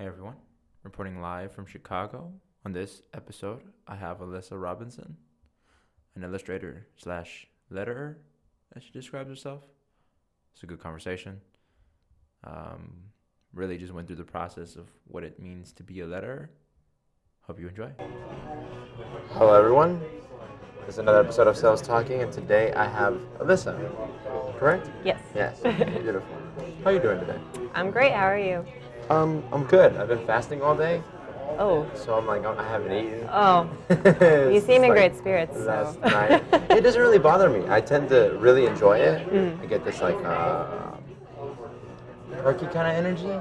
Hey everyone, reporting live from Chicago. On this episode, I have Alyssa Robinson, an illustrator slash letterer, as she describes herself. It's a good conversation. Um, really just went through the process of what it means to be a letterer. Hope you enjoy. Hello everyone. This is another episode of Sales Talking, and today I have Alyssa. Correct? Yes. Yes. Beautiful. How are you doing today? I'm great. How are you? Um, I'm good. I've been fasting all day, Oh. so I'm like I haven't eaten. Oh. You seem in like great spirits. So. Last night, it doesn't really bother me. I tend to really enjoy it. Mm. I get this like uh, perky kind of energy.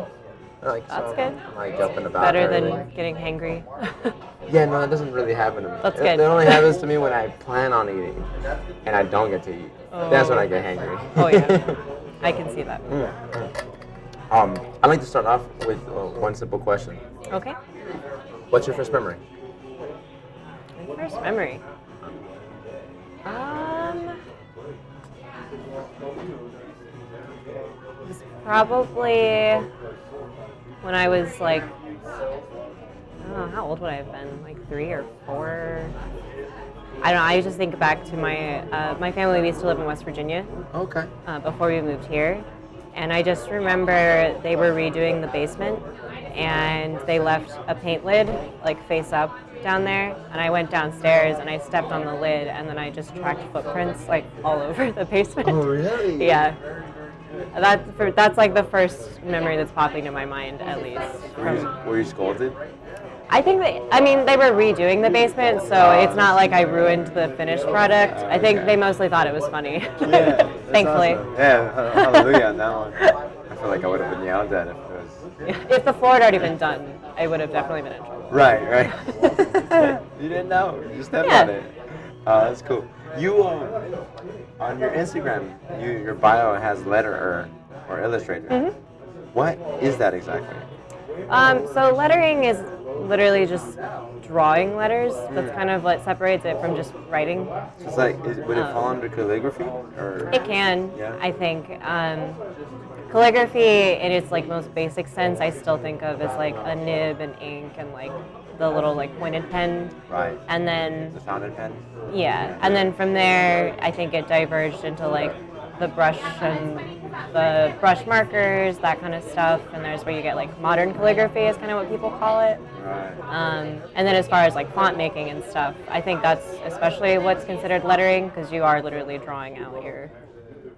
Like, That's so good. I'm like up and about. Better early. than getting hangry. Yeah, no, it doesn't really happen to me. That's It- good. It only happens to me when I plan on eating, and I don't get to eat. Oh. That's when I get hangry. Oh, yeah. I can see that. Mm. Um, I'd like to start off with uh, one simple question. Okay. What's your first memory? My first memory. Um. it was probably when I was like, I don't know, how old would I have been? Like three or four? I don't know. I just think back to my uh, my family. We used to live in West Virginia, Okay. uh, before we moved here. And I just remember they were redoing the basement and they left a paint lid like face up down there. And I went downstairs and I stepped on the lid and then I just tracked footprints like all over the basement. Oh, really? yeah. That's, for, that's like the first memory that's popping to my mind, at least. Were you, From, were you scolded? I think they, I mean, they were redoing the basement, so it's not like I ruined the finished product. I think they mostly thought it was funny. Yeah, Thankfully. awesome. Yeah, hallelujah on that one. I feel like I would have been yelled at if it was. If the floor had already been done, I would have definitely been in trouble. Right, right. you didn't know. You stepped Yeah. on it. Oh, that's cool. You um, on your Instagram, you your bio has letterer or illustrator. Mm-hmm. What is that exactly? Um, so lettering is literally just drawing letters. That's kind of what separates it from just writing. So it's like, is, would it fall under calligraphy or? It can, Yeah. I think. Um, calligraphy, in its like most basic sense, I still think of as like a nib and ink and like the little like pointed pen. Right. And then The fountain pen. Yeah, and then from there, I think it diverged into like the brush and the brush markers, that kind of stuff. And there's where you get like modern calligraphy, is kind of what people call it. Right. Um, and then as far as like font making and stuff, I think that's especially what's considered lettering because you are literally drawing out your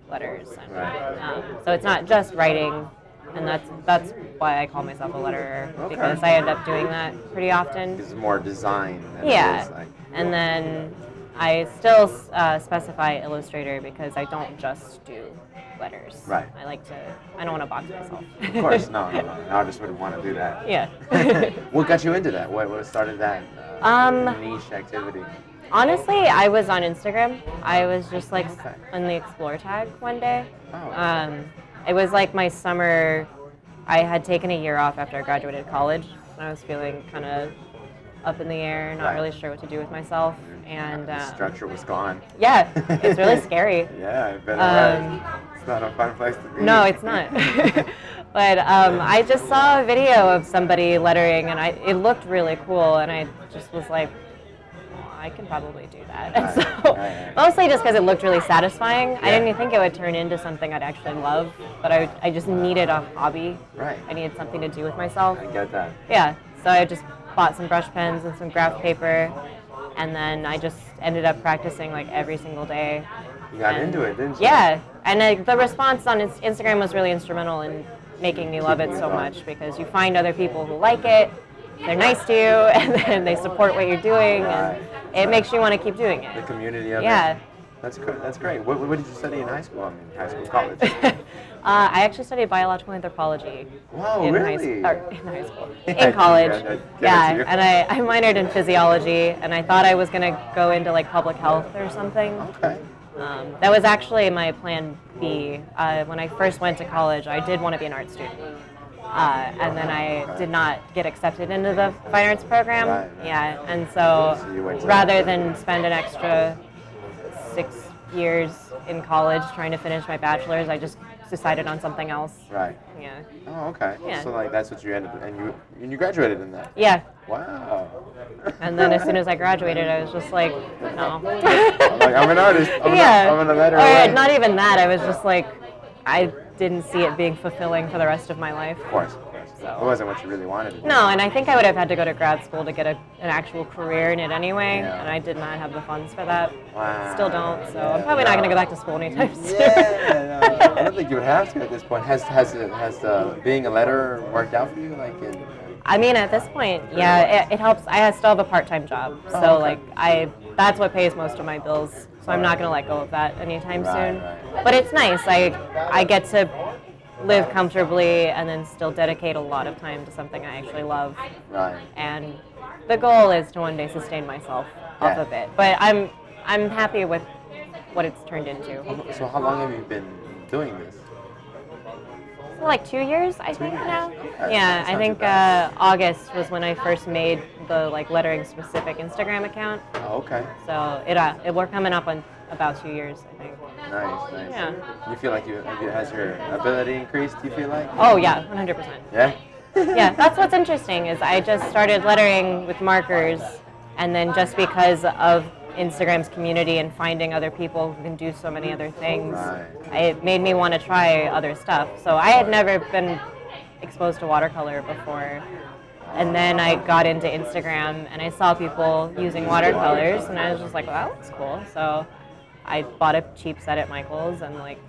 letters. And, Right. um, so it's not just writing, and that's that's why I call myself a letterer Okay. because I end up doing that pretty often. It's more design. Yeah. like, And then I still uh, specify Illustrator because I don't just do letters. Right. I like to, I don't want to box myself. of course, no, no, no. I just wouldn't want to do that. yeah. what got you into that? What, what started that uh, Um, niche activity? Honestly, I was on Instagram. I was just like Okay. on the explore tag one day. Oh. Um, it was like my summer. I had taken a year off after I graduated college. And I was feeling kind of up in the air, not Right. really sure what to do with myself. And the uh, structure was gone. yeah, it's really scary. Yeah, I bet Um, it was. It's not a fun place to be. No, it's not. but um, I just saw a video of somebody lettering, and I it looked really cool, and I just was like, "Oh, I can probably do that. And Right, so, right, mostly just because it looked really satisfying. I didn't even think it would turn into something I'd actually love, but I, I just needed a hobby. Right. I needed something to do with myself. I get that. Yeah, so I just bought some brush pens and some graph paper, and then I just ended up practicing like every single day. You got And- into it, didn't you? Yeah, and like, the response on Instagram was really instrumental in making me love it so much because you find other people who like it, they're nice to you, and then they support what you're doing, and it makes you want to keep doing it. The community of Yeah. it. That's good. That's great. What, what did you study in high school? I mean, high school, college. Uh, I actually studied biological anthropology in, high, really? or in high school, Yeah, in college. yeah, that- Yeah, yeah, and I, I minored in physiology, and I thought I was going to go into like public health or something. Okay. Um, that was actually my plan B. Uh, when I first went to college, I did want to be an art student. Uh, and then I Okay. did not get accepted into the fine arts program. Right, right. Yeah, and so, So you went to- rather than spend an extra six years in college trying to finish my bachelor's, I just decided on something else. Right. Yeah. Oh, okay. Yeah. So like that's what you ended, and you and you graduated in that. Yeah. Wow. And then as soon as I graduated, I was just like, no. like I'm an artist. I'm yeah. Not, I'm an letter. or not even that. I was just like, I didn't see it being fulfilling for the rest of my life. Of course. Of course. So- It wasn't what you really wanted to do. No, and I think I would have had to go to grad school to get a, an actual career in it anyway, Yeah. and I did not have the funds for that. Wow. Still don't, so Yeah, I'm probably not going to go back to school anytime soon. Yeah, no, I don't think you would have to at this point. Has has has uh, being a letter worked out for you? Like, in, I mean, at this point, yeah, it, it helps. I still have a part-time job, so Oh, okay. like I, that's what pays most of my bills. So I'm not going to let go of that anytime Right, soon. right. But it's nice. I I get to live comfortably and then still dedicate a lot of time to something I actually love. right. And the goal is to one day sustain myself off Yeah. of it. But I'm I'm happy with what it's turned into. So how long have you been doing this? For like two years, I think years. now. Okay. Yeah, I think uh, August was when I first made the like lettering specific Instagram account. Oh, okay. So it, uh, it we're coming up on about two years, I think. Nice, nice. Yeah. You feel like you has your ability increased? Do you feel like? Oh yeah, 100%. Yeah. yeah, that's what's interesting is I just started lettering with markers, and then just because of Instagram's community and finding other people who can do so many other things, Right. it made me want to try other stuff. So I had never been exposed to watercolor before. And then I got into Instagram and I saw people using watercolors and I was just like, well, that looks cool. So I bought a cheap set at Michael's and like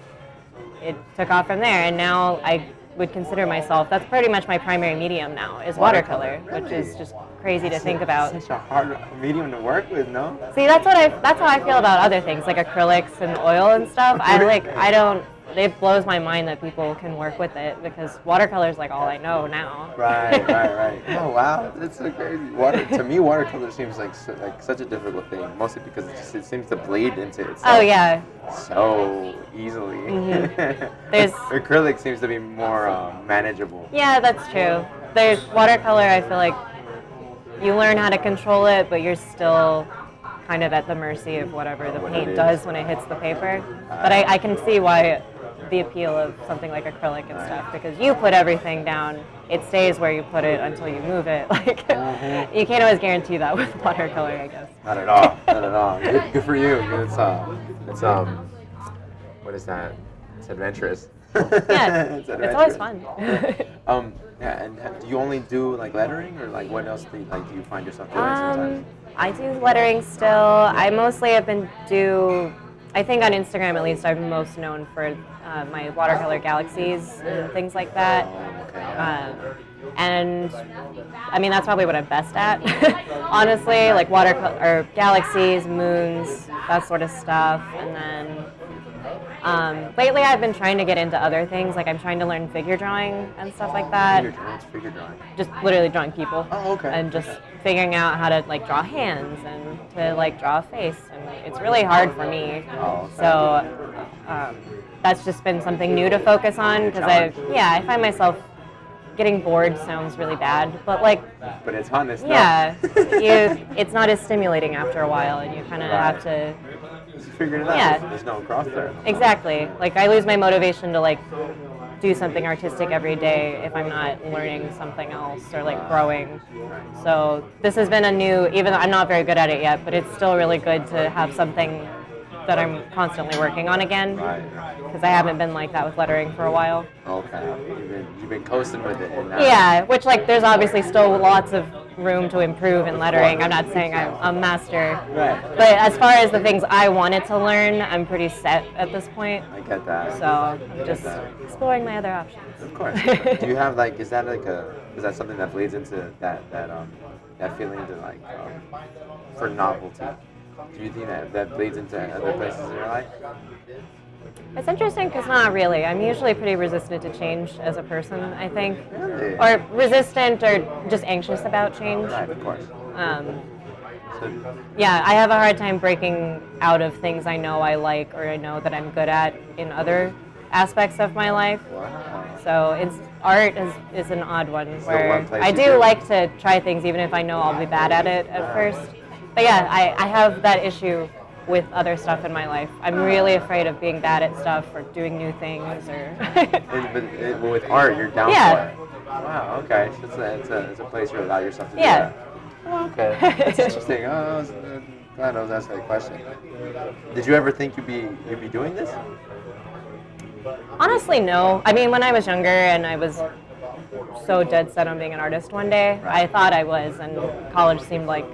it took off from there. And now I would consider myself, that's pretty much my primary medium now, is watercolor, Watercolor, which is just crazy to think about. Such a hard medium to work with, no? See, that's what I that's how I feel about other things like acrylics and oil and stuff. I like I don't it blows my mind that people can work with it because watercolor is like all I know now. Right, right, right. Oh wow, that's so crazy. Water to me, watercolor seems like su- like such a difficult thing, mostly because it just it seems to bleed into itself. Oh yeah. So easily. Mhm. There's- acrylic seems to be more um, manageable. Yeah, that's true. There's watercolor I feel like you learn how to control it, but you're still kind of at the mercy of whatever the paint does when it hits the paper. But I, I can see why the appeal of something like acrylic and stuff because you put everything down, it stays where you put it until you move it. Like Mhm. you can't always guarantee that with watercolor, I guess. Not at all. Not at all. Good, good for you. It's uh, it's um, what is that? It's adventurous. Yeah, it's, it's always fun. Um, yeah, and do you only do like lettering, or like what else do you, like do you find yourself doing Um, sometimes? I do lettering still. I mostly have been do. I think on Instagram at least I'm most known for uh, my watercolor galaxies and things like that. Oh. Um, and I mean that's probably what I'm best at, honestly. Like watercolor or galaxies, moons, that sort of stuff. And then um, lately I've been trying to get into other things. Like I'm trying to learn figure drawing and stuff like that. Figure drawing. Figure drawing. Just literally drawing people Oh, okay. and just figuring out how to like draw hands and to like draw a face and it's really hard for me Oh, okay. so um, that's just been something new to focus on because i yeah i find myself getting bored sounds really bad but like But it's honest. yeah you it's not as stimulating after a while and you kind of Right. have to Just figure it out. Yeah. There's no cross there. exactly like i lose my motivation to like do something artistic every day if i'm not learning something else or like growing so this has been a new, even though I'm not very good at it yet, but it's still really good to have something that I'm constantly working on again. Right. Because I haven't been like that with lettering for a while. Okay. You've been you've been coasting with it. Yeah, which like there's obviously still lots of room to improve in lettering. I'm not saying I'm a master, Right. but as far as the things I wanted to learn, I'm pretty set at this point. I get that. So I'm just exploring my other options. Of course. Do you have like is that like a is that something that bleeds into that that um that feeling to like um, for novelty? Do you think that that bleeds into other places in your life? It's interesting because not really. I'm usually pretty resistant to change as a person, I think. Really? Or resistant or just anxious about change. Right, of course. Um, So, yeah, I have a hard time breaking out of things I know I like or I know that I'm good at in other aspects of my life. wow. So it's art is, is an odd one where one I do do. like to try things even if I know I'll be bad at it at first. But yeah, I, I have that issue with other stuff in my life. I'm really afraid of being bad at stuff or doing new things or. But it, with art, you're down Yeah. for it. Wow. Okay. So it's a, it's a, it's a place where you allow yourself to Yeah. do that. Oh, okay. That's interesting. Oh, I was, uh, glad I was asking that question. Did you ever think you'd be you'd be doing this? Honestly, no. I mean, when I was younger and I was so dead set on being an artist one day, I thought I was, and college seemed like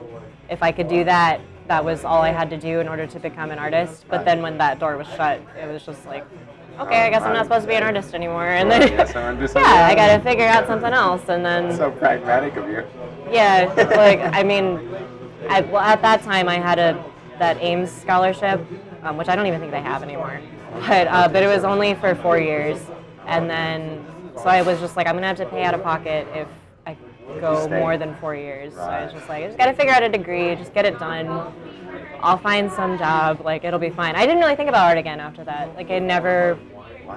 if I could do that, that was all I had to do in order to become an artist. But then when that door was shut, it was just like, okay, I guess I'm not supposed to be an artist anymore. And then, I'm gonna do something yeah, I got to figure out something else. And then, So pragmatic of you. yeah, like I mean, I, well, at that time I had a that Ames scholarship, um, which I don't even think they have anymore. But uh, but it was only for four years, and then so I was just like, I'm gonna have to pay out of pocket if go more than four years. So I was just like, I just gotta figure out a degree, just get it done. I'll find some job, like it'll be fine. I didn't really think about art again after that. Like I never, Wow.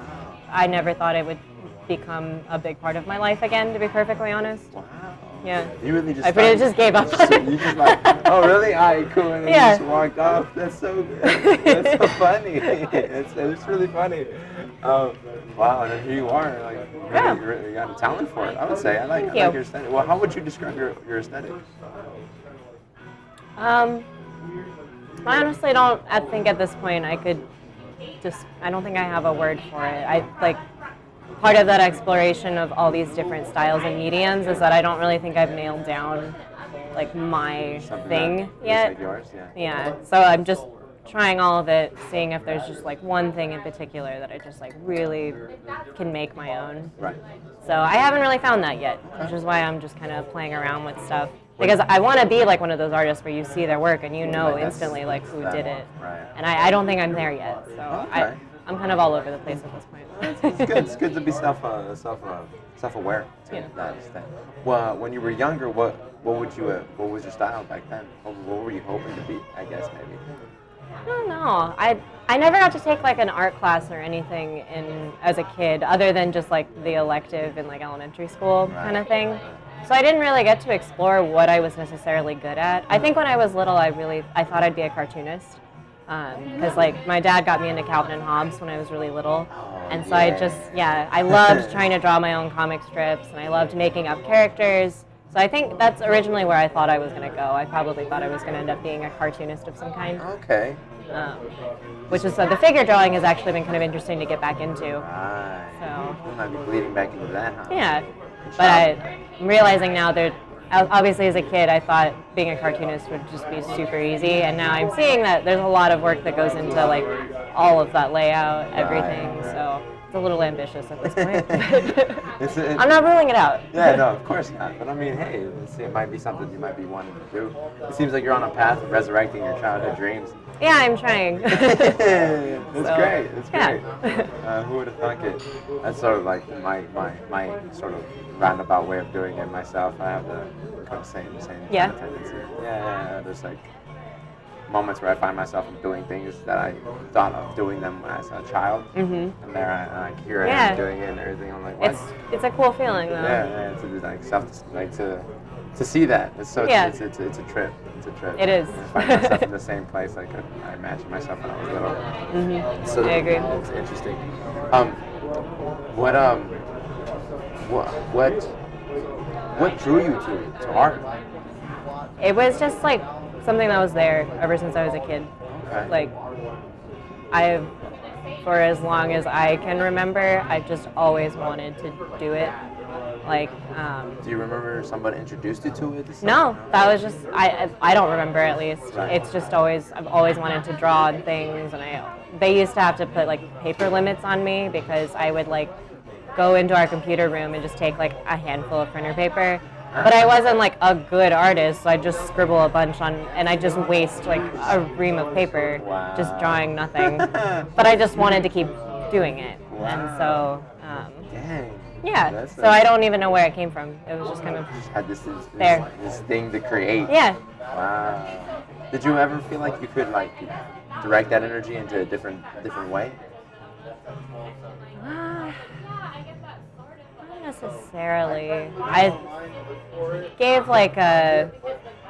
I never thought it would become a big part of my life again. To be perfectly honest. Wow. Yeah. You really just. I pretty started- just gave up. You just like, oh really? All right, cool. And then Yeah. you just walked off. That's so good. That's so funny. it's, it's really funny. Um, wow, and here you are. Like, really, Yeah. you really got a talent for it. I would say. I like, Thank I like you. your aesthetic. Well, how would you describe your, your aesthetic? Um, I honestly don't. I think at this point I could just. I don't think I have a word for it. I like part of that exploration of all these different styles and mediums is that I don't really think I've nailed down like my Something thing yet. Yours, yeah. Yeah. So I'm just trying all of it, seeing if there's just like one thing in particular that I just like really can make my own. Right. So I haven't really found that yet, which is why I'm just kind of playing around with stuff. Because I want to be like one of those artists where you see their work and you know instantly like who did it. right. And I, I don't think I'm there yet. So I, Okay. I'm kind of all over the place at this point. It's good. It's good to be self uh, self uh, self aware. To Yeah. that extent. Well, when you were younger, what what would you uh, what was your style back then? What, what were you hoping to be? I guess maybe. I don't know. I I never got to take like an art class or anything in as a kid, other than just like the elective in like elementary school kind of thing. So I didn't really get to explore what I was necessarily good at. I think when I was little, I really I thought I'd be a cartoonist because like my dad got me into Calvin and Hobbes when I was really little, and so I just yeah I loved trying to draw my own comic strips and I loved making up characters. So I think that's originally where I thought I was going to go. I probably thought I was going to end up being a cartoonist of some kind Okay. um, which is uh, the figure drawing has actually been kind of interesting to get back into. Right. So You might be bleeding back into that, huh? yeah, but I'm realizing now that obviously as a kid I thought being a cartoonist would just be super easy, and now I'm seeing that there's a lot of work that goes into like all of that layout, everything. So it's a little ambitious at this point. It, I'm not ruling it out. Yeah, no, of course not. But I mean, hey, it might be something you might be wanting to do. It seems like you're on a path of resurrecting your childhood dreams. Yeah, I'm trying. That's So, great. That's yeah. great. Uh, who would have thunk it? That's sort of like my, my, my sort of roundabout way of doing it myself. I have the kind of same same Yeah. tendency. Yeah, yeah, yeah. There's like moments where I find myself doing things that I thought of doing them when I was a child, Mhm. and there I like here I'm doing it and everything. I'm like, what? It's it's a cool feeling though. yeah, yeah. To do, like self, like to to see that. It's so Yeah. it's, it's, it's a trip. It's a trip. It is. I find myself in the same place like I imagine myself when I was little. Mhm. So I agree. It's interesting. Um, what um, what what what drew you to to art? It was just like something that was there ever since I was a kid. Okay. Like I've for as long as I can remember, I've just always wanted to do it. Like um, Do you remember somebody introduced you to it? no, that was just I I I don't remember at least. Right. It's just always I've always wanted to draw on things, and I they used to have to put like paper limits on me because I would like go into our computer room and just take like a handful of printer paper. But I wasn't like a good artist, so I just scribble a bunch on, and I just waste like a ream of paper just drawing nothing. but I just wanted to keep doing it, and so um, Dang. yeah. That's So I don't even know where it came from. It was just kind of Just had this this, There. this thing to create. yeah. Wow. Did you ever feel like you could like direct that energy into a different different way? Necessarily. I gave like a,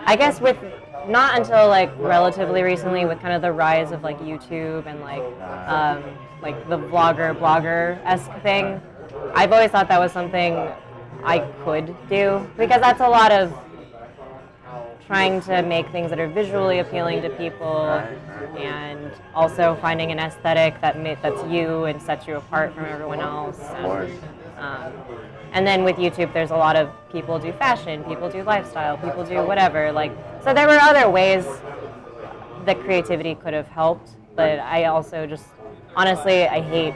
I guess with not until like relatively recently with kind of the rise of like YouTube and like um, like the vlogger blogger esque thing. I've always thought that was something I could do because that's a lot of trying to make things that are visually appealing to people and also finding an aesthetic that ma- that's you and sets you apart from everyone else. Course. Um, and then with YouTube, there's a lot of people do fashion, people do lifestyle, people do whatever. Like, so there were other ways that creativity could have helped, but I also just honestly I hate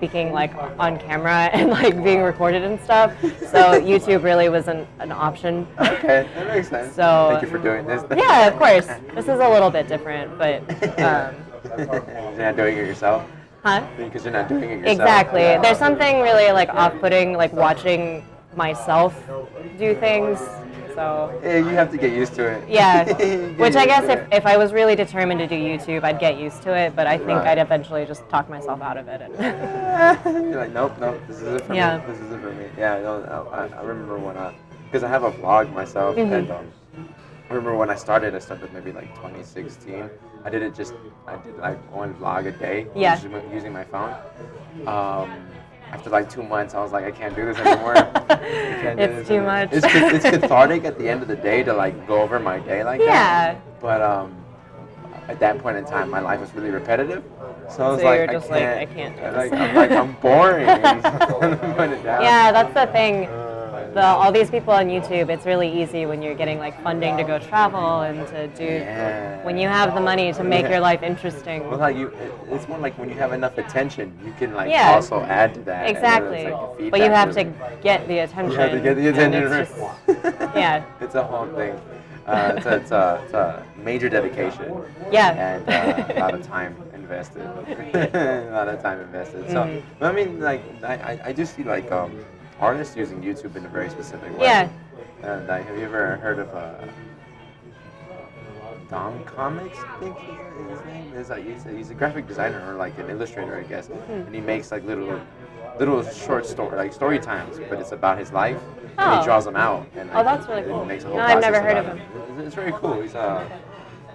speaking like on camera and like being recorded and stuff. So YouTube really wasn't an option. Okay, that makes sense. So- Thank you for doing this. Yeah, of course. This is a little bit different, but um, you're not doing it yourself. huh? Because you're not doing it yourself. Exactly. There's something really like off-putting, like watching myself do things. So Yeah, you have to get used to it. yeah, which I guess if, if I was really determined to do YouTube, I'd get used to it. But I think Right. I'd eventually just talk myself out of it. And You're like, nope, nope, this isn't for Yeah. me. This isn't for me. Yeah, no, I, I remember when I, because I have a vlog myself, Mhm. and um, I remember when I started, I started maybe like 2016. I did it just, I did like one vlog a day, Yeah. using, my- using my phone. Um, after like two months, I was like, I can't do this anymore. Can't do It's this too anymore. much. It's, it's cathartic at the end of the day to like go over my day like that. yeah. But um, at that point in time, my life was really repetitive. So I was So like, I just like, can't, I can't do this. Like, I'm like, I'm boring. I'm it down. Yeah, that's the thing. The, all these people on YouTube, it's really easy when you're getting like funding to go travel and to do. Yeah. When you have the money to make Yeah. your life interesting. Well, like you, it's more like when you have enough attention, you can like Yeah. also add to that. Exactly. like But you have to get the attention. You have to get the attention. it's just- yeah. it's a whole thing. Uh, it's, a, it's, a, it's a major dedication. Yeah. And uh, a lot of time invested. a lot of time invested. So, Mhm. but I mean, like, I, I, I do see like um, artists using YouTube in a very specific way. Yeah. And like, have you ever heard of uh, Domics? I think his name is. Like, he's, a, he's a graphic designer or like an illustrator, I guess. Hmm. And he makes like little, little short story, like story times, but it's about his life. And Oh. he draws them out. And, Oh, that's really it cool. Makes a whole No, I've never heard of it. It's, it's very cool. He's uh,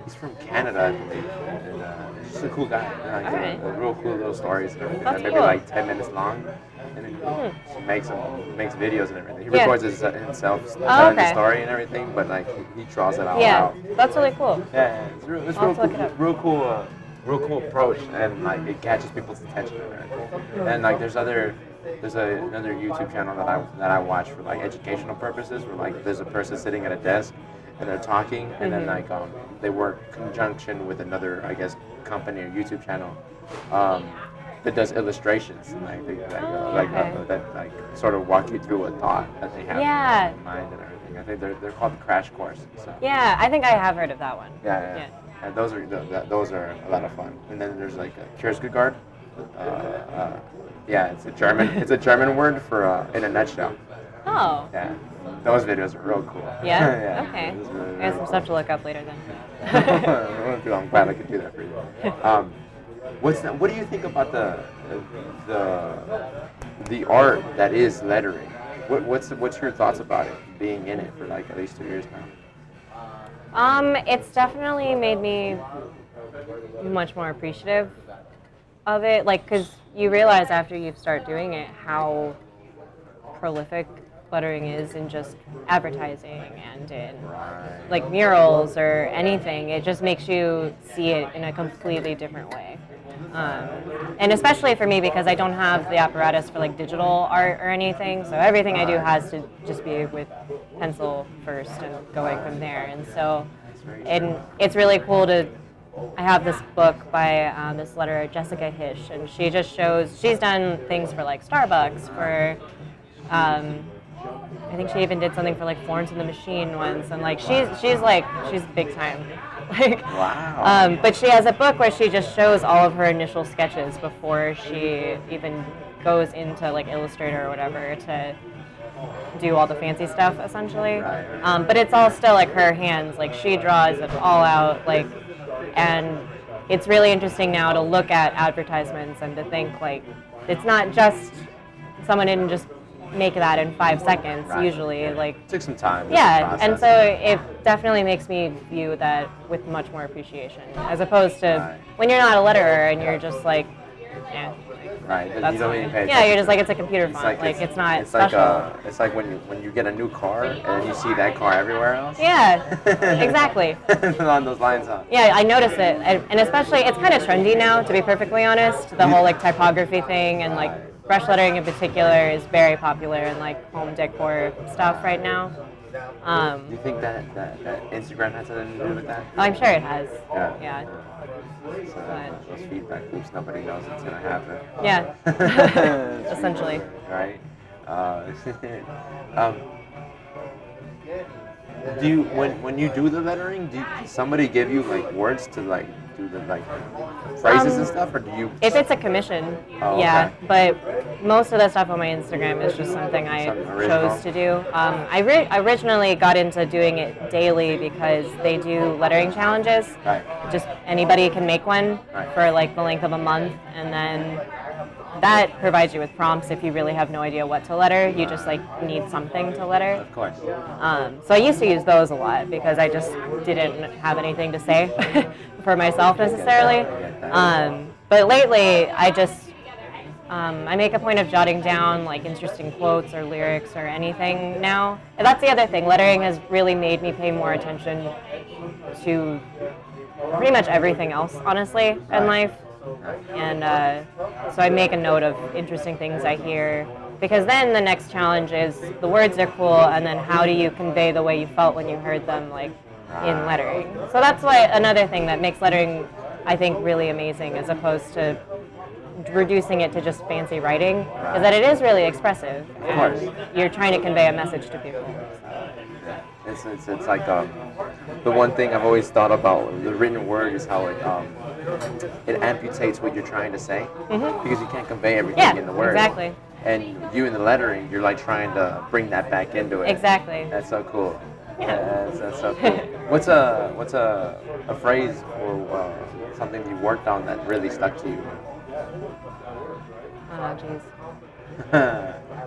he's from Canada, I believe, and uh, just a cool guy. And, like, Alright. uh, real cool little stories and everything. That's maybe cool. like ten minutes long. And then Hmm. he makes them, makes videos and everything. He Yeah. records his, himself Oh, telling the story and everything, but like he, he draws it all Yeah. out. That's really cool. Yeah, yeah, it's real, it's real cool, real cool, uh, real cool approach, and like it catches people's attention and everything. And like there's other, there's a, another YouTube channel that I that I watch for like educational purposes, where like there's a person sitting at a desk and they're talking, and then Mhm. like um, they work conjunction with another, I guess, company or YouTube channel. Um, that does illustrations and like, they, like, uh, Oh, like uh, that like sort of walk you through a thought that they have Yeah. in mind and everything. I think they're, they're called Crash Course. So. Yeah, I think I have heard of that one. Yeah, yeah. Yeah. And those are th- th- those are a lot of fun. And then there's like a Kurzgesagt. Uh, uh, yeah, it's a German. It's a German word for uh, in a nutshell. Oh. Yeah, those videos are real cool. Yeah? yeah. Okay. really, I have some stuff to look up later then. I'm glad I could do that for you. Um, what's that, what do you think about the the the art that is lettering? What, what's what's your thoughts about it being in it for like at least two years now? Um, it's definitely made me much more appreciative of it. Like, because you realize after you start doing it how prolific lettering is in just advertising and in like murals or anything. It just makes you see it in a completely different way. Um, and especially for me because I don't have the apparatus for like digital art or anything, so everything I do has to just be with pencil first and going from there. And so, and it's really cool to. I have this book by um, this letterer Jessica Hische, and she just shows she's done things for like Starbucks for. Um, I think she even did something for like Florence and the Machine once, and like she's she's like she's big time, like. Wow. Um, but she has a book where she just shows all of her initial sketches before she even goes into like Illustrator or whatever to do all the fancy stuff essentially. Um, but it's all still like her hands, like she draws it all out, like, and it's really interesting now to look at advertisements and to think like it's not just someone didn't just make that in five seconds Right. usually. Like took some time. yeah, and so it definitely makes me view that with much more appreciation, as opposed to Right. when you're not a letterer and you're just like, yeah, right, then that's you don't even pay yeah, you're just like it's a computer font, like, it's, not it's special. like uh, it's like when you when you get a new car and you see that car everywhere else. yeah, exactly. Along those lines, huh? Yeah, I notice it, and, and especially it's kind of trendy now, to be perfectly honest. The whole like typography thing and like brush lettering in particular is very popular in like home decor stuff right now. Um, Do you think that, that, that Instagram has something to do with that? oh, I'm sure it has. Yeah. Yeah. So that, those feedback loops, nobody knows what's gonna happen. Yeah. Essentially. Right. Uh, um, do you when when you do the lettering, do you, somebody give you like words to like do the like phrases Um, and stuff, or do you? If it's a commission, Oh, yeah. okay. But most of the stuff on my Instagram is just something I Something chose to do. Um, I ri- originally got into doing it daily because they do lettering challenges. Right. Just anybody can make one Right. for like the length of a month, and then that provides you with prompts if you really have no idea what to letter. You just like need something to letter. Of course. Um, so I used to use those a lot because I just didn't have anything to say for myself necessarily. Um, but lately, I just um, I make a point of jotting down like interesting quotes or lyrics or anything now. And that's the other thing. Lettering has really made me pay more attention to pretty much everything else, honestly, in life. And uh, so I make a note of interesting things I hear. Because then the next challenge is the words are cool, and then how do you convey the way you felt when you heard them, like in lettering? So that's why another thing that makes lettering, I think, really amazing, as opposed to reducing it to just fancy writing, is that it is really expressive, course. you're trying to convey a message to people. It's, it's, it's like um, the one thing I've always thought about the written word is how it um, it amputates what you're trying to say because you can't convey everything Mm-hmm. Yeah, in the word. exactly. And you in the lettering, you're like trying to bring that back into it. Exactly. That's so cool. Yeah. That's, that's so cool. what's a what's a, a phrase or uh, something you worked on that really stuck to you? Oh, jeez.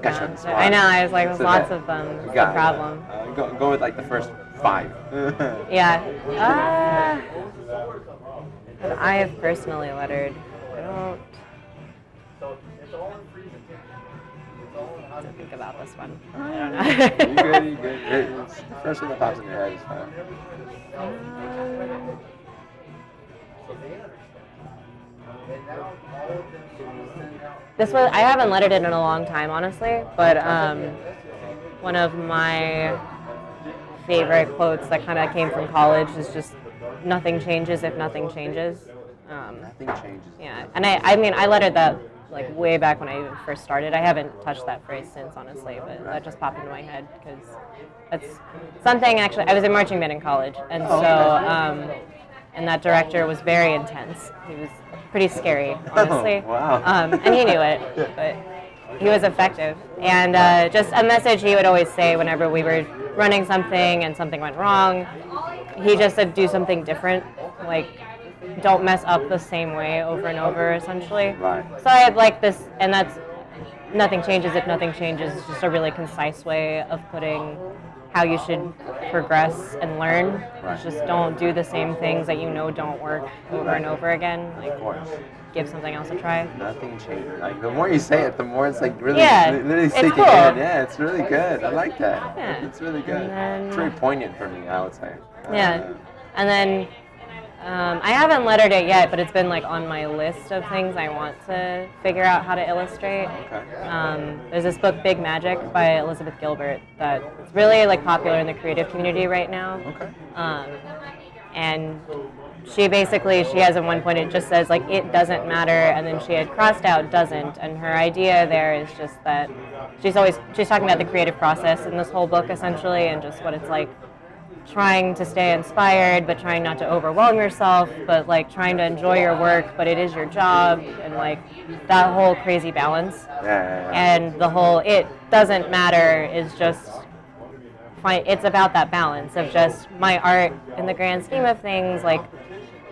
Got you on. I know. I was like, So lots that- of them. the got it. problem. Uh, go, go with like the first five. Yeah. Uh, that I have personally lettered. I don't. have to think about this one. I don't know. you good, you good. It's the first one that pops in your head is fine. This was I haven't lettered it in a long time, honestly. But um, one of my favorite quotes that kind of came from college is just "Nothing changes if nothing changes." Um, Nothing changes. yeah, and I, I mean, I lettered that like way back when I even first started. I haven't touched that phrase since, honestly, but that just popped into my head because that's something. Actually, I was in marching band in college, and Oh, so um, and that director was very intense. He was pretty scary, honestly. Oh, wow. Um, and he knew it, but he was effective. And uh, just a message he would always say whenever we were running something and something went wrong, he just said, "Do something different." Like don't mess up the same way over and over essentially Right. so i had like this and that's nothing changes if nothing changes it's just a really concise way of putting how you should progress and learn Right. just don't do the same things that you know don't work over and over again like Of course. Give something else a try Nothing changes. Like the more you say it, the more it's like really, Yeah, li- literally sticking cool. in. Yeah, it's really good. I like that. Yeah. It's really good. Then- it's very poignant for me, I would say. Yeah. Uh, And then um, I haven't lettered it yet, but it's been like on my list of things I want to figure out how to illustrate. okay. Um, there's this book, Big Magic, by Elizabeth Gilbert, that is really like popular in the creative community right now. Okay. Um, and she basically she has at one point it just says like it doesn't matter, and then she had crossed out doesn't, and her idea there is just that she's always she's talking about the creative process in this whole book essentially, and just what it's like trying to stay inspired but trying not to overwhelm yourself but like trying to enjoy your work but it is your job and like that whole crazy balance. And the whole it doesn't matter is just it's about that balance of just my art in the grand scheme of things like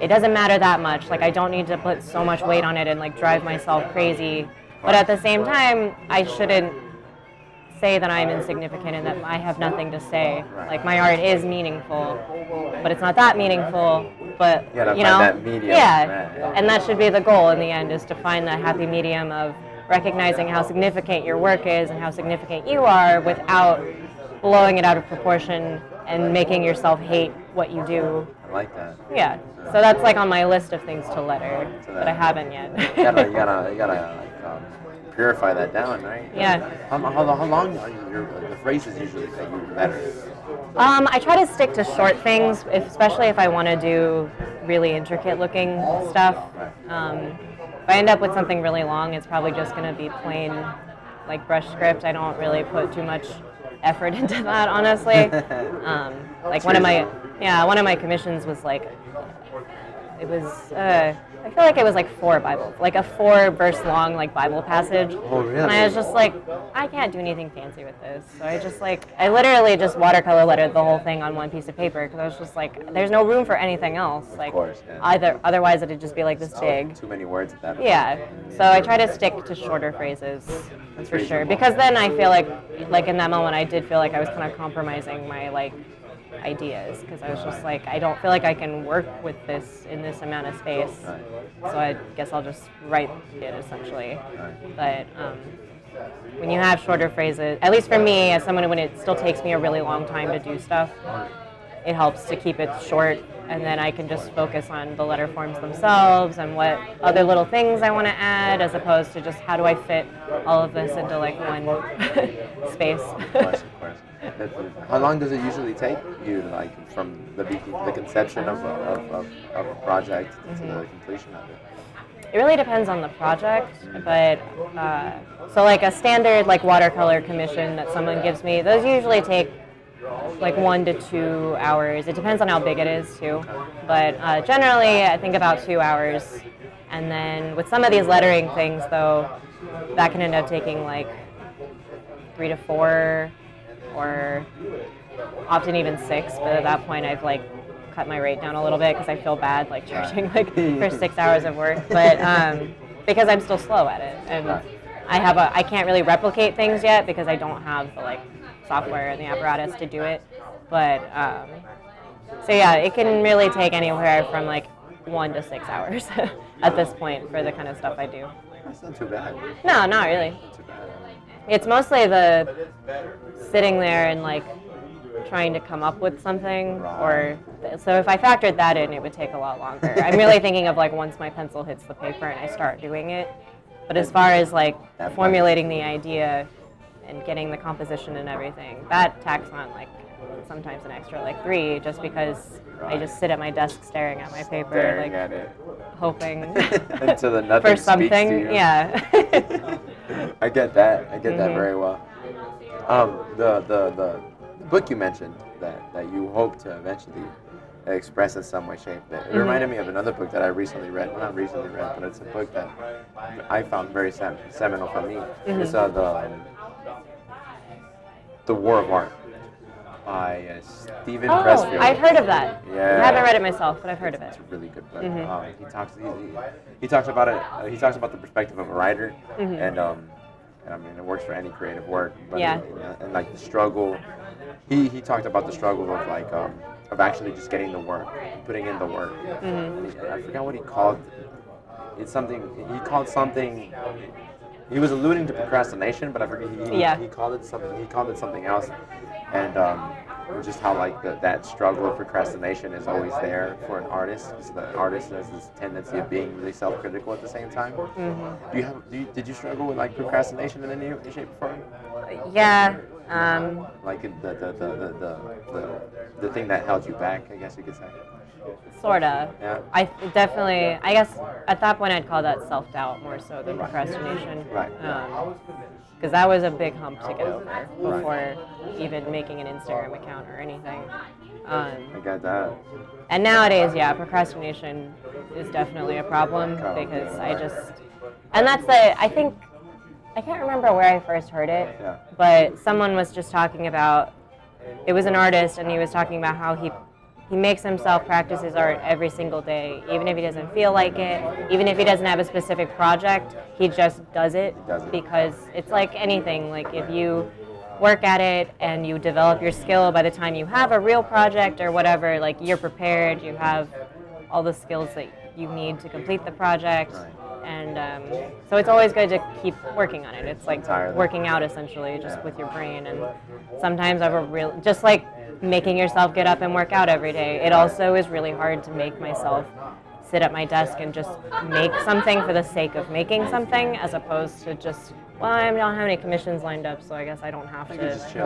it doesn't matter that much like i don't need to put so much weight on it and like drive myself crazy but at the same time i shouldn't say that I'm insignificant and that I have nothing to say. Like my art is meaningful, but it's not that meaningful. But You you know, that medium, yeah, and that should be the goal in the end is to find that happy medium of recognizing how significant your work is and how significant you are without blowing it out of proportion and making yourself hate what you do. I like that. Yeah. So that's like on my list of things to letter, So but I haven't yet. You gotta, you gotta, you gotta like, um, purify that down, right? Yeah. How, how, how long are you, your, the phrases usually that you letter? Um, I try to stick to short things, if, especially if I want to do really intricate looking stuff. Um, if I end up with something really long, it's probably just going to be plain, like brush script. I don't really put too much effort into that, honestly. Um, like one of my, yeah, one of my commissions was like, it was, uh, I feel like it was like four Bible, like a four verse long like Bible passage. Oh, really? And I was just like, I can't do anything fancy with this. So I just like, I literally just watercolor lettered the whole thing on one piece of paper because I was just like, there's no room for anything else. Like, course, yeah. either otherwise it'd just be like this big. Too many words at that point. Yeah. So I try to stick to shorter phrases. That's for sure. Because then I feel like, like in that moment, I did feel like I was kind of compromising my like ideas because I was just like, I don't feel like I can work with this in this amount of space. Right. So I guess I'll just write it essentially. Right. But um, when you have shorter phrases, at least for me, as someone when it still takes me a really long time to do stuff, it helps to keep it short and then I can just focus on the letter forms themselves and what other little things I want to add as opposed to just how do I fit all of this into like one space. Of course, of course. That's- How long does it usually take you, like, from the the conception of a, of, of, of a project to Mm-hmm. the completion of it? It really depends on the project, but uh, so like a standard like watercolor commission that someone gives me, those usually take like one to two hours. It depends on how big it is too, but uh, generally I think about two hours. And then with some of these lettering things though, that can end up taking like three to four, or often even six. But at that point I've like cut my rate down a little bit because I feel bad like charging like for six hours of work, but um, because I'm still slow at it and I have a I can't really replicate things yet because I don't have the like software and the apparatus to do it. But um, so yeah, it can really take anywhere from like one to six hours at this point for the kind of stuff I do. That's not too bad. No, not really. Not too bad. It's mostly the sitting there and like trying to come up with something or so if I factored that in it would take a lot longer. I'm really thinking of like once my pencil hits the paper and I start doing it. But as far as like formulating the idea and getting the composition and everything, that tacks on like sometimes an extra like 3 just because I just sit at my desk staring at my paper Staring like hoping until the nothing for something. Yeah. I get that. I get that Mhm. very well. Um, the, the the the book you mentioned that that you hope to eventually express in some way, shape. That it Mm-hmm. reminded me of another book that I recently read. Well, not recently read, but it's a book that I found very sem- seminal for me. Mm-hmm. It's uh, the um, the War of Art by uh, Stephen oh, Pressfield. I've heard of that. Yeah. I haven't read it myself, but I've heard of it. It's a really good book. Mhm. Um, he talks. He, he, talks about it. Uh, he talks about the perspective of a writer, Mhm. and um, and I mean it works for any creative work. But Yeah. And, and like the struggle. He he talked about the struggle of like um, of actually just getting the work, putting in the work. Mhm. He- I forgot what he called. It's something he called something. He was alluding to procrastination, but I forget. He, Yeah. he called it something. He called it something else, and um, just how like the, that struggle of procrastination is always there for an artist. Because the artist has this tendency of being really self-critical at the same time. Mm-hmm. Do you have? Do you, did you struggle with like procrastination in any, shape or form? Yeah. Um, Like the the, the, the, the, the the thing that held you back, I guess you could say. sorta. Yeah. I definitely. I guess at that point I'd call that self doubt more so than procrastination. Right. Because that was a big hump to get over before even making an Instagram account or anything. Um, I got that. and nowadays, yeah, procrastination is definitely a problem because. I just. And that's the. I think. I can't remember where I first heard it. But someone was just talking about it was an artist and he was talking about how he he makes himself practice his art every single day even if he doesn't feel like it even if he doesn't have a specific project he just does it does it. because it's like anything like if you work at it and you develop your skill by the time you have a real project or whatever like you're prepared you have all the skills that you need to complete the project Right. and um, so it's always good to keep working on it it's like Entirely. working out essentially just Yeah. with your brain and sometimes i've a real just like making yourself get up and work out every day it also is really hard to make myself sit at my desk and just make something for the sake of making something as opposed to just well i don't have any commissions lined up so i guess i don't have to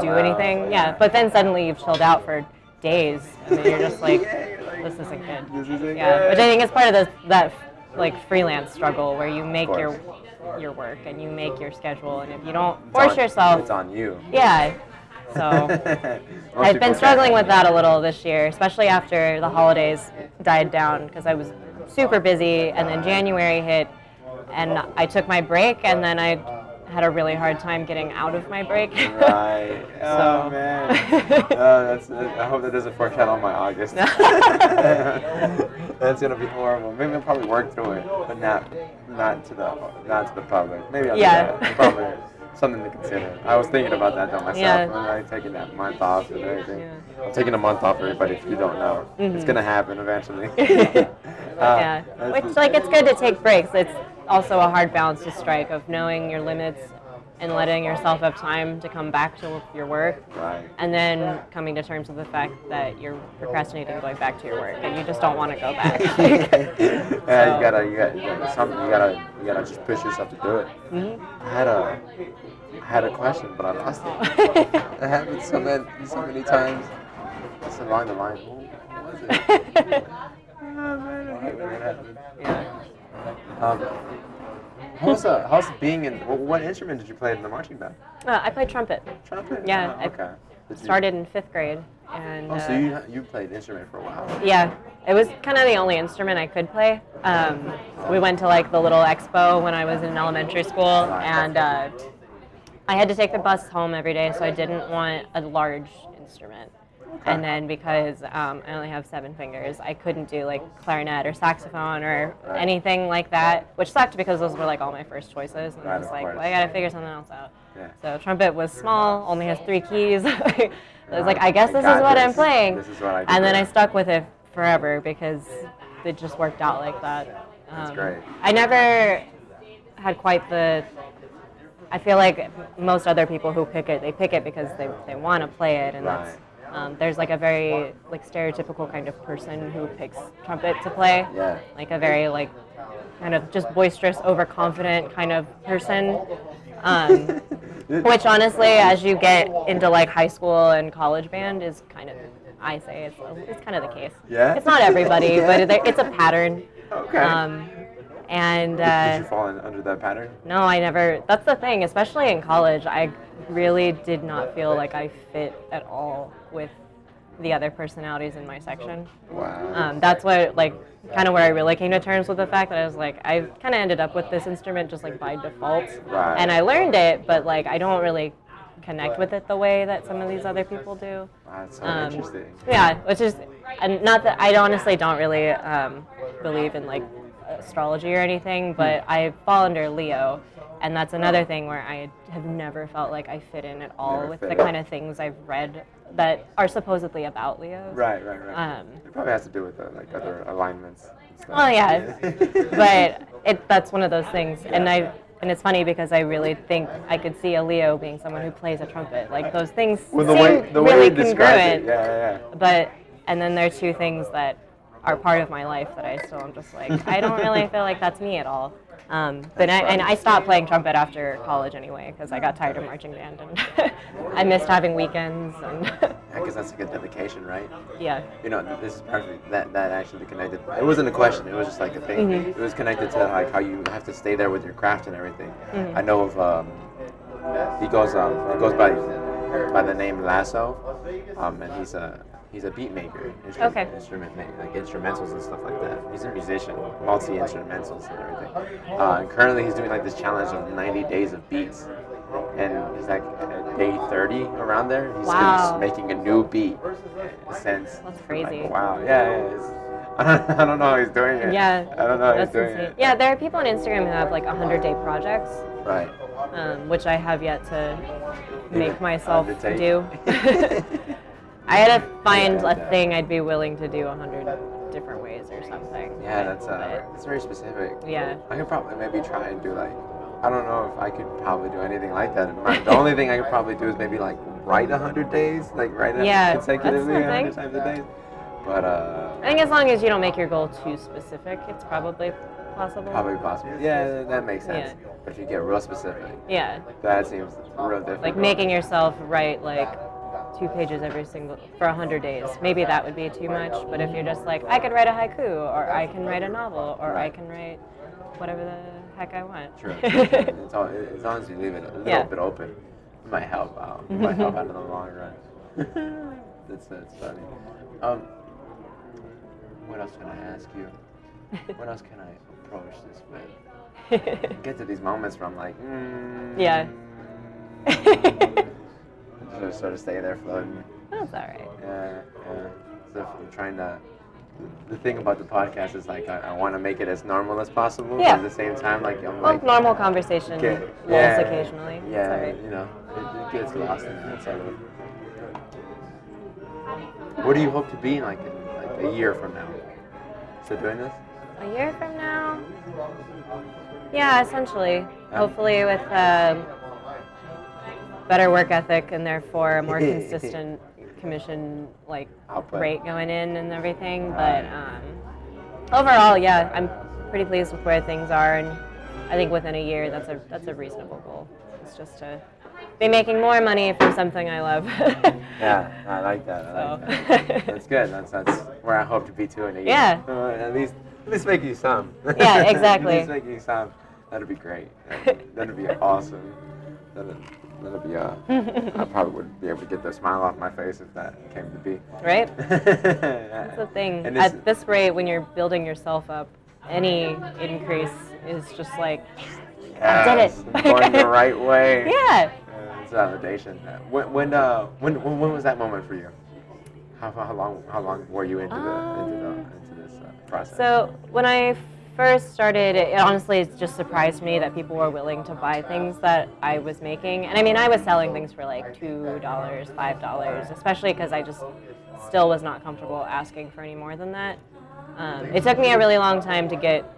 do out, anything yeah. yeah but then suddenly you've chilled out for days and then you're just like Yeah, you're like, this isn't good This isn't yeah good. which i think is part of the, that like freelance struggle where you make your your work and you make your schedule and if you don't It's force on- yourself It's on you. yeah so I've been struggling with that a little this year, especially after the holidays died down because I was super busy and then January hit and I took my break and then I had a really hard time getting out of my break. Right. Oh man. Oh, that's. Uh, I hope that doesn't foreshadow my August. that's gonna be horrible. Maybe I'll probably work through it, but not not to the not to the public. Maybe I'll Yeah. do that. Probably something to consider. I was thinking about that though myself. Yeah. I'm like taking that month off and everything. Yeah. I'm taking a month off, everybody. If you don't know, it's Mhm. gonna happen eventually. yeah, Uh, which like it's good to take breaks. It's also a hard balance to strike of knowing your limits and letting yourself have time to come back to your work and then coming to terms with the fact that you're procrastinating going back to your work and you just don't want to go back. yeah, you gotta, you gotta, you gotta, something. You gotta, you gotta just push yourself to do it. Mhm. I had a, I had a question, but I lost it. It happened so many, so many times. It's along the line. What was it? Oh man, I hate when that happens. yeah. Um, how's uh, how's being in? What, what instrument did you play in the marching band? Uh, I played trumpet. Trumpet. Yeah, Oh, okay. Did you- Started in fifth grade, and Oh, so uh, you you played instrument for a while. yeah, it was kind of the only instrument I could play. Um, we went to like the little expo when I was in elementary school, and uh, I had to take the bus home every day, so I didn't want a large instrument. And then because um, I only have seven fingers, I couldn't do like clarinet or saxophone or Right. anything like that, which sucked because those were like all my first choices. And I was like, well, I gotta figure something else out. Yeah. So trumpet was small, only has three keys. I was like, I guess I this is what I'm playing. This is what I and then I stuck with it forever because it just worked out like that. That's Um, great. I never had quite the. I feel like most other people who pick it, they pick it because they, they want to play it, and that's. Um, there's like a very like stereotypical kind of person who picks trumpet to play, Yeah. like a very like kind of just boisterous, overconfident kind of person. Um, which honestly, as you get into like high school and college band, is kind of I say it's it's kind of the case. Yeah? It's not everybody, Yeah. but it, it's a pattern. Okay. Um, and Did uh, you fall in, under that pattern? no, I never. That's the thing, especially in college. I really did not feel like I fit at all with the other personalities in my section. Wow. Um, that's what, like, kind of where I really came to terms with the fact that I was like, I kind of ended up with this instrument just like by default. Right. And I learned it, but like, I don't really connect with it the way that some of these other people do. Wow, that's so Um, interesting. Yeah, which is, and not that I honestly don't really um, believe in like astrology or anything, but I fall under Leo, and that's another thing where I have never felt like I fit in at all Never with the in. kind of things I've read that are supposedly about Leos. Right, right, right. Um, it probably has to do with uh, like other alignments. and stuff. Well, yeah, but it that's one of those things, and I and it's funny because I really think I could see a Leo being someone who plays a trumpet. Like those things well, the seem way the really congruent. it, yeah, yeah, yeah. But and then there are two things that are part of my life that I still am just like I don't really feel like that's me at all. Um, but I, and I stopped playing trumpet after college anyway because I got tired of marching band and I missed having weekends and Yeah, because that's a good dedication, right? yeah. You know, this is perfect. That that actually connected. It wasn't a question. It was just like a thing. Mhm. It was connected to like how you have to stay there with your craft and everything. Mhm. I know of. Um, he goes um, he goes by by the name Lasso, um, and he's a he's a beat maker. Instrument, Okay. Instrument like instrumentals and stuff like that. He's a musician, multi instrumentals and everything. Uh, and currently, he's doing like this challenge of 90 days of beats. And he's like day 30 around there. He's Wow. just making a new beat since. That's crazy. Like, wow. Yeah. I, don't, I don't know how he's doing it. Yeah, I don't know how he's doing insane. it. Yeah, there are people on Instagram who have like 100 day projects, Right. um, which I have yet to make myself undertake. do. I had to find Yeah, a thing I'd be willing to do a hundred different ways or something. Yeah, that's uh, that's very specific. yeah. I could probably maybe try and do like, I don't know if I could probably do anything like that. The only thing I could probably do is maybe like write a hundred days, like write it Yeah, consecutively a hundred times a day. But uh, I think as long as you don't make your goal too specific, it's probably possible. probably possible. Yeah, that makes sense. Yeah. But if you get real specific, Yeah. that seems real difficult. Like making yourself write like two pages every single for a hundred days. Maybe that would be too much. But if you're just like, I could write a haiku, or I can write a novel, or I can write whatever the heck I want. True. it's all, as long as you leave it a little Yeah. bit open, it might help out. It might help out in the long run. that's that's funny. Um, what else can I ask you? What else can I approach this with? Get to these moments where I'm like, mm, Yeah. Just sort of stay there floating. That's all right. Yeah, yeah. So I'm trying to. The thing about the podcast is like I, I want to make it as normal as possible. but Yeah. At the same time, like I'm Well, like normal conversation get- yeah, occasionally. Yeah, you know, it, it gets lost in that sort of. What do you hope to be in like in like a year from now? Still doing this? A year from now? Yeah, essentially. Yeah. Hopefully, with um, better work ethic and therefore a more consistent commission like Output. rate going in and everything. But um, overall, yeah, I'm pretty pleased with where things are, and I think within a year, that's a that's a reasonable goal. It's just to be making more money from something I love. Yeah, I like that. I like So- that. That's good. That's that's where I hope to be too in a year. Yeah. Uh, at least at least make you some. Yeah, exactly. at least make you some. That'd be great. That'd, that'd be awesome. That'd, that'd be uh. I probably would be able to get the smile off my face if that came to be. right? That's the thing. And At this rate, when you're building yourself up, any increase is just like, I did it. yes, Going the right way. yeah. Uh, it's validation. When when uh when, when when was that moment for you? How, how long how long were you into the into the into this uh, process? So when I first started, it honestly just surprised me that people were willing to buy things that I was making. And I mean, I was selling things for like two dollars, five dollars, especially because I just still was not comfortable asking for any more than that. Um, it took me a really long time to get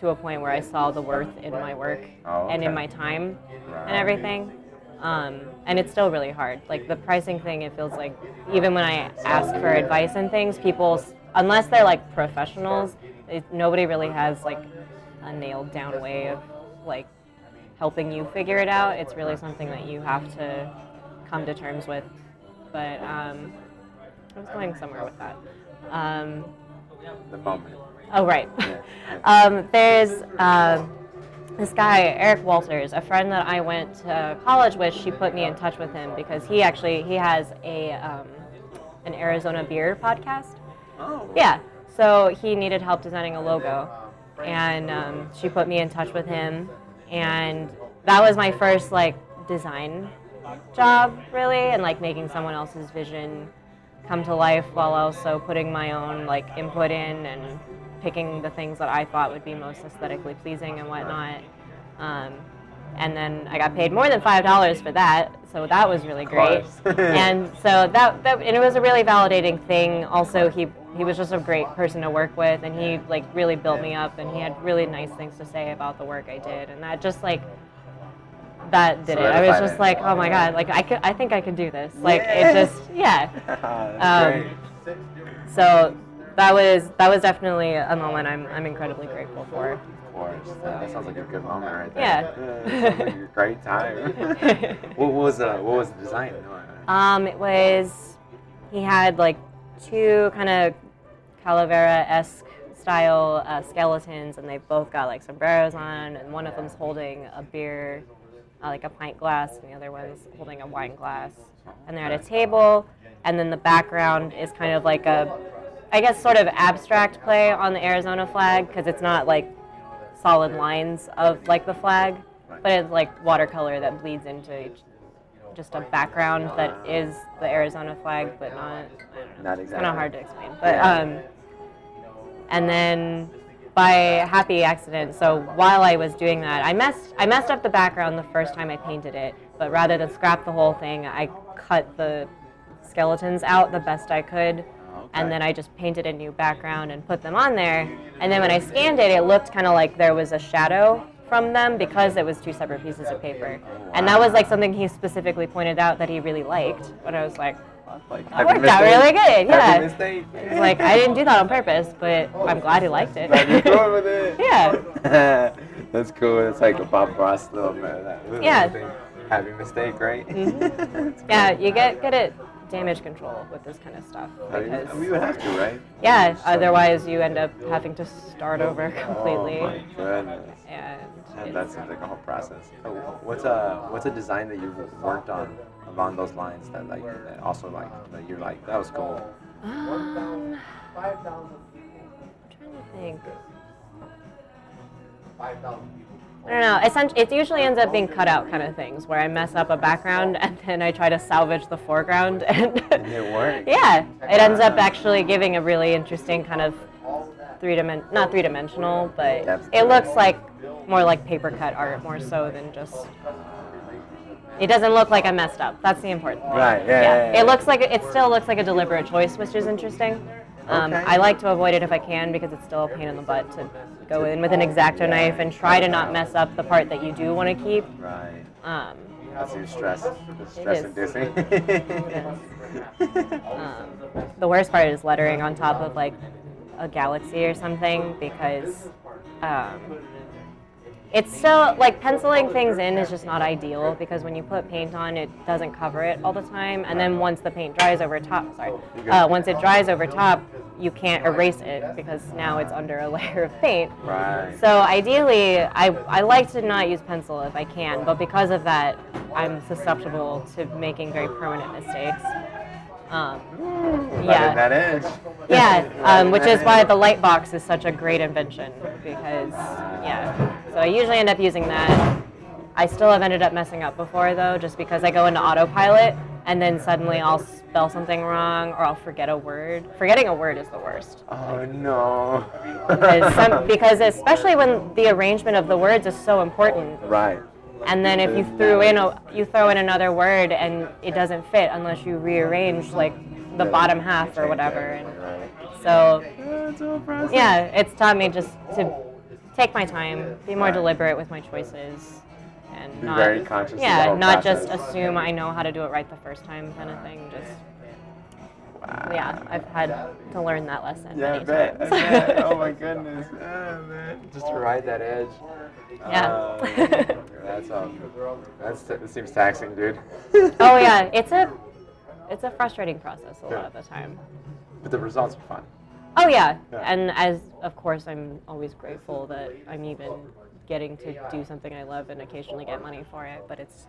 to a point where I saw the worth in my work Oh, and in my time Right. and everything. Um, and it's still really hard. Like the pricing thing, it feels like even when I ask for advice and things, people, unless they're like professionals, it, nobody really has like a nailed down way of like helping you figure it out. It's really something that you have to come to terms with. But um, I was going somewhere with that. Um, the moment. oh, right. Um, there's um, this guy, Eric Walters, a friend that I went to college with. She put me in touch with him because he actually he has a um, an Arizona beer podcast. Oh. Yeah. So he needed help designing a logo, and um, she put me in touch with him, and that was my first like design job really, and like making someone else's vision come to life while also putting my own like input in and picking the things that I thought would be most aesthetically pleasing and whatnot. Um, and then I got paid more than five dollars for that, so that was really great. and so that, that and it was a really validating thing. Also, he he was just a great person to work with, and he like really built me up, and he had really nice things to say about the work I did, and that just like that did it. I was just like, oh my god, like I could, I think I could do this. Like it just, yeah. Um. So that was that was definitely a moment I'm I'm incredibly grateful for. Course. That, sounds like a good moment right there. Yeah. sounds like a great time. what was uh what was the design? Um, it was he had like two kind of calavera esque style uh, skeletons, and they've both got like sombreros on, and one of them's holding a beer, uh, like a pint glass, and the other one's holding a wine glass, and they're at a table, and then the background is kind of like a, I guess, sort of abstract play on the Arizona flag because it's not like solid lines of like the flag, but it's like watercolor that bleeds into each, just a background that is the Arizona flag, but not. I don't know. Not exactly. kind of hard to explain, but um, and then by happy accident, so while I was doing that, I messed I messed up the background the first time I painted it, but rather than scrap the whole thing, I cut the skeletons out the best I could. And then I just painted a new background and put them on there. And then when I scanned it, it looked kind of like there was a shadow from them because it was two separate pieces of paper. And that was like something he specifically pointed out that he really liked. But I was like, Like, that worked out really good. Yeah. like I didn't do that on purpose, but I'm glad he liked it. Glad you're going with it. Yeah. That's cool. It's like a Bob Ross little man. Little Yeah. thing. Happy mistake, right? Mhm. Yeah, you get good at damage control with this kind of stuff I mean, because we would have to, right? yeah, otherwise you end up having to start over completely. Oh my goodness. And And that seems like a whole process. Oh, what's a what's a design that you've worked on along those lines that like that also like that you're like that was cool. um, I'm trying to think. I don't know. Essentially, it usually ends up being cutout kind of things where I mess up a background and then I try to salvage the foreground and And it works. yeah, it ends up actually giving a really interesting kind of three dimen not three dimensional, but it looks like more like paper cut art more so than just. It doesn't look like I messed up. That's the important thing. Right. Yeah. yeah, yeah. It looks like it still looks like a deliberate choice, which is interesting. Um, Okay. I like to avoid it if I can because it's still a pain in the butt to go in with an exacto knife and try to not mess up the part that you do want to keep. Right. Um, That's your stress. Stress inducing. um, the worst part is lettering on top of like a galaxy or something because um, it's still like penciling things in is just not ideal because when you put paint on it doesn't cover it all the time and then once the paint dries over top sorry uh, once it dries over top you can't erase it because now it's under a layer of paint right. so ideally, I, I like to not use pencil if I can, but because of that, I'm susceptible to making very permanent mistakes. Um, yeah. That is. yeah, um, which is why the light box is such a great invention because, yeah. So I usually end up using that. I still have ended up messing up before though, just because I go into autopilot and then suddenly I'll spell something wrong or I'll forget a word. Forgetting a word is the worst. Oh no. Because, some, because especially when the arrangement of the words is so important, right. and then if you threw in a you throw in another word and it doesn't fit unless you rearrange like the bottom half or whatever. And Right. so That's so impressive. yeah, it's taught me just to take my time, be more Right. deliberate with my choices, and Be not very conscious yeah, not just assume I know how to do it right the first time kind of thing. Just Wow. yeah, I've had to learn that lesson Yeah, I many bet. I bet. Oh my goodness. Oh, man. Just to ride that edge. Yeah. Uh, that's um. That's that seems taxing, dude. oh yeah, it's a it's a frustrating process a lot of the time. But the results are fun. Oh yeah, Yeah. and as of course I'm always grateful that I'm even getting to do something I love and occasionally get money for it. But it's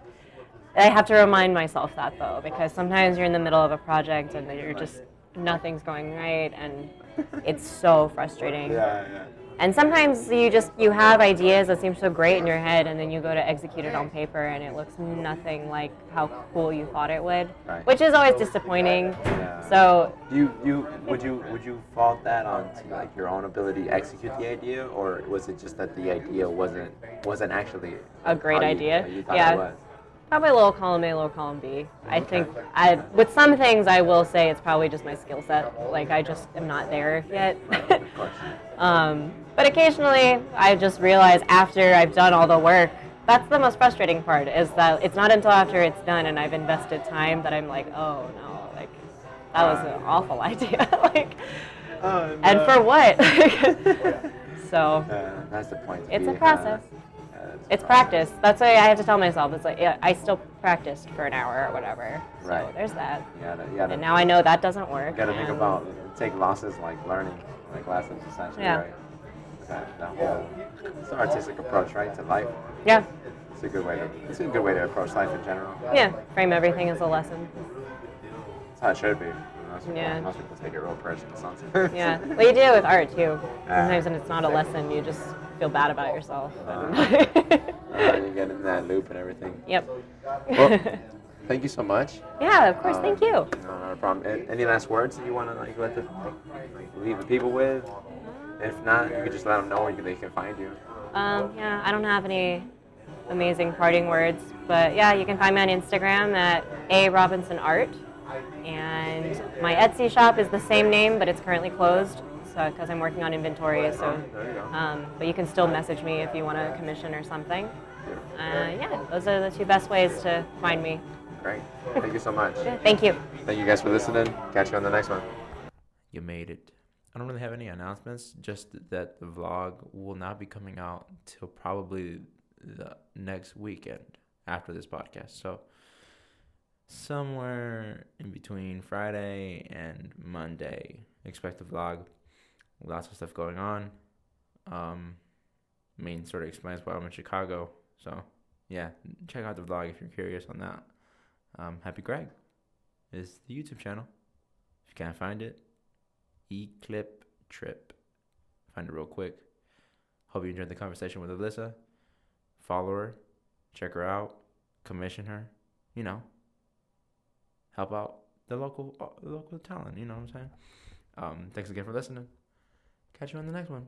I have to remind myself that though because sometimes you're in the middle of a project and you're just nothing's going right and it's so frustrating. Yeah, yeah. And sometimes you just you have ideas that seem so great in your head, and then you go to execute it on paper, and it looks nothing like how cool you thought it would, Right. which is always disappointing. Yeah. So Do you, you would you would you fault that on to like your own ability to execute the idea, or was it just that the idea wasn't wasn't actually A great you- idea? you thought Yeah. It was? probably a little column A, little column B. I think I with some things I will say it's probably just my skill set. Like I just am not there yet. Um, but occasionally I just realize after I've done all the work. That's the most frustrating part is that it's not until after it's done and I've invested time that I'm like, oh no, like that was an awful idea. like, Oh, and for what? so Uh, that's the point. it's be, a uh, process. uh, it's a It's process. practice. That's why I have to tell myself. It's like, yeah, I still practiced for an hour or whatever. So Right. there's that. Yeah. you And now I know that doesn't work. you gotta think about take losses like learning, like lessons essentially, Yeah. right? That, that whole it's an artistic approach, right, to life. Yeah, It's a good way to it's a good way to approach life in general. yeah. Frame everything as a lesson. That's how it should be. People, Yeah. most people take it real personal sometimes. Yeah. Well, you do it with art too. Sometimes when it's not a lesson, you just feel bad about yourself. and- Uh, you get in that loop and everything. yep. Well, thank you so much. yeah, of course. Um, Thank you. No, not a problem. Any last words that you want to like let the like, leave the people with? If not, you could just let them know where they can find you. Um, yeah, I don't have any amazing parting words. But yeah, you can find me on Instagram at a Robinson Art, and my Etsy shop is the same name, but it's currently closed. So because I'm working on inventory, so There you go. um, but you can still message me if you want a commission or something. Uh, yeah, those are the two best ways to find me. Great. Thank you so much. Yeah, Thank you. Thank you guys for listening. Catch you on the next one. You made it. I don't really have any announcements, just that the vlog will not be coming out till probably the next weekend after this podcast. So, somewhere in between Friday and Monday, expect the vlog. Lots of stuff going on. Um, I mean, sort of explains why I'm in Chicago. So, yeah, check out the vlog if you're curious on that. Um, Happy Greg is the YouTube channel. If you can't find it, E-Clip Trip. Find it real quick. Hope you enjoyed the conversation with Alyssa. Follow her, check her out, commission her. You know, help out the local uh, local talent. You know what I'm saying? Um, thanks again for listening. Catch you on the next one.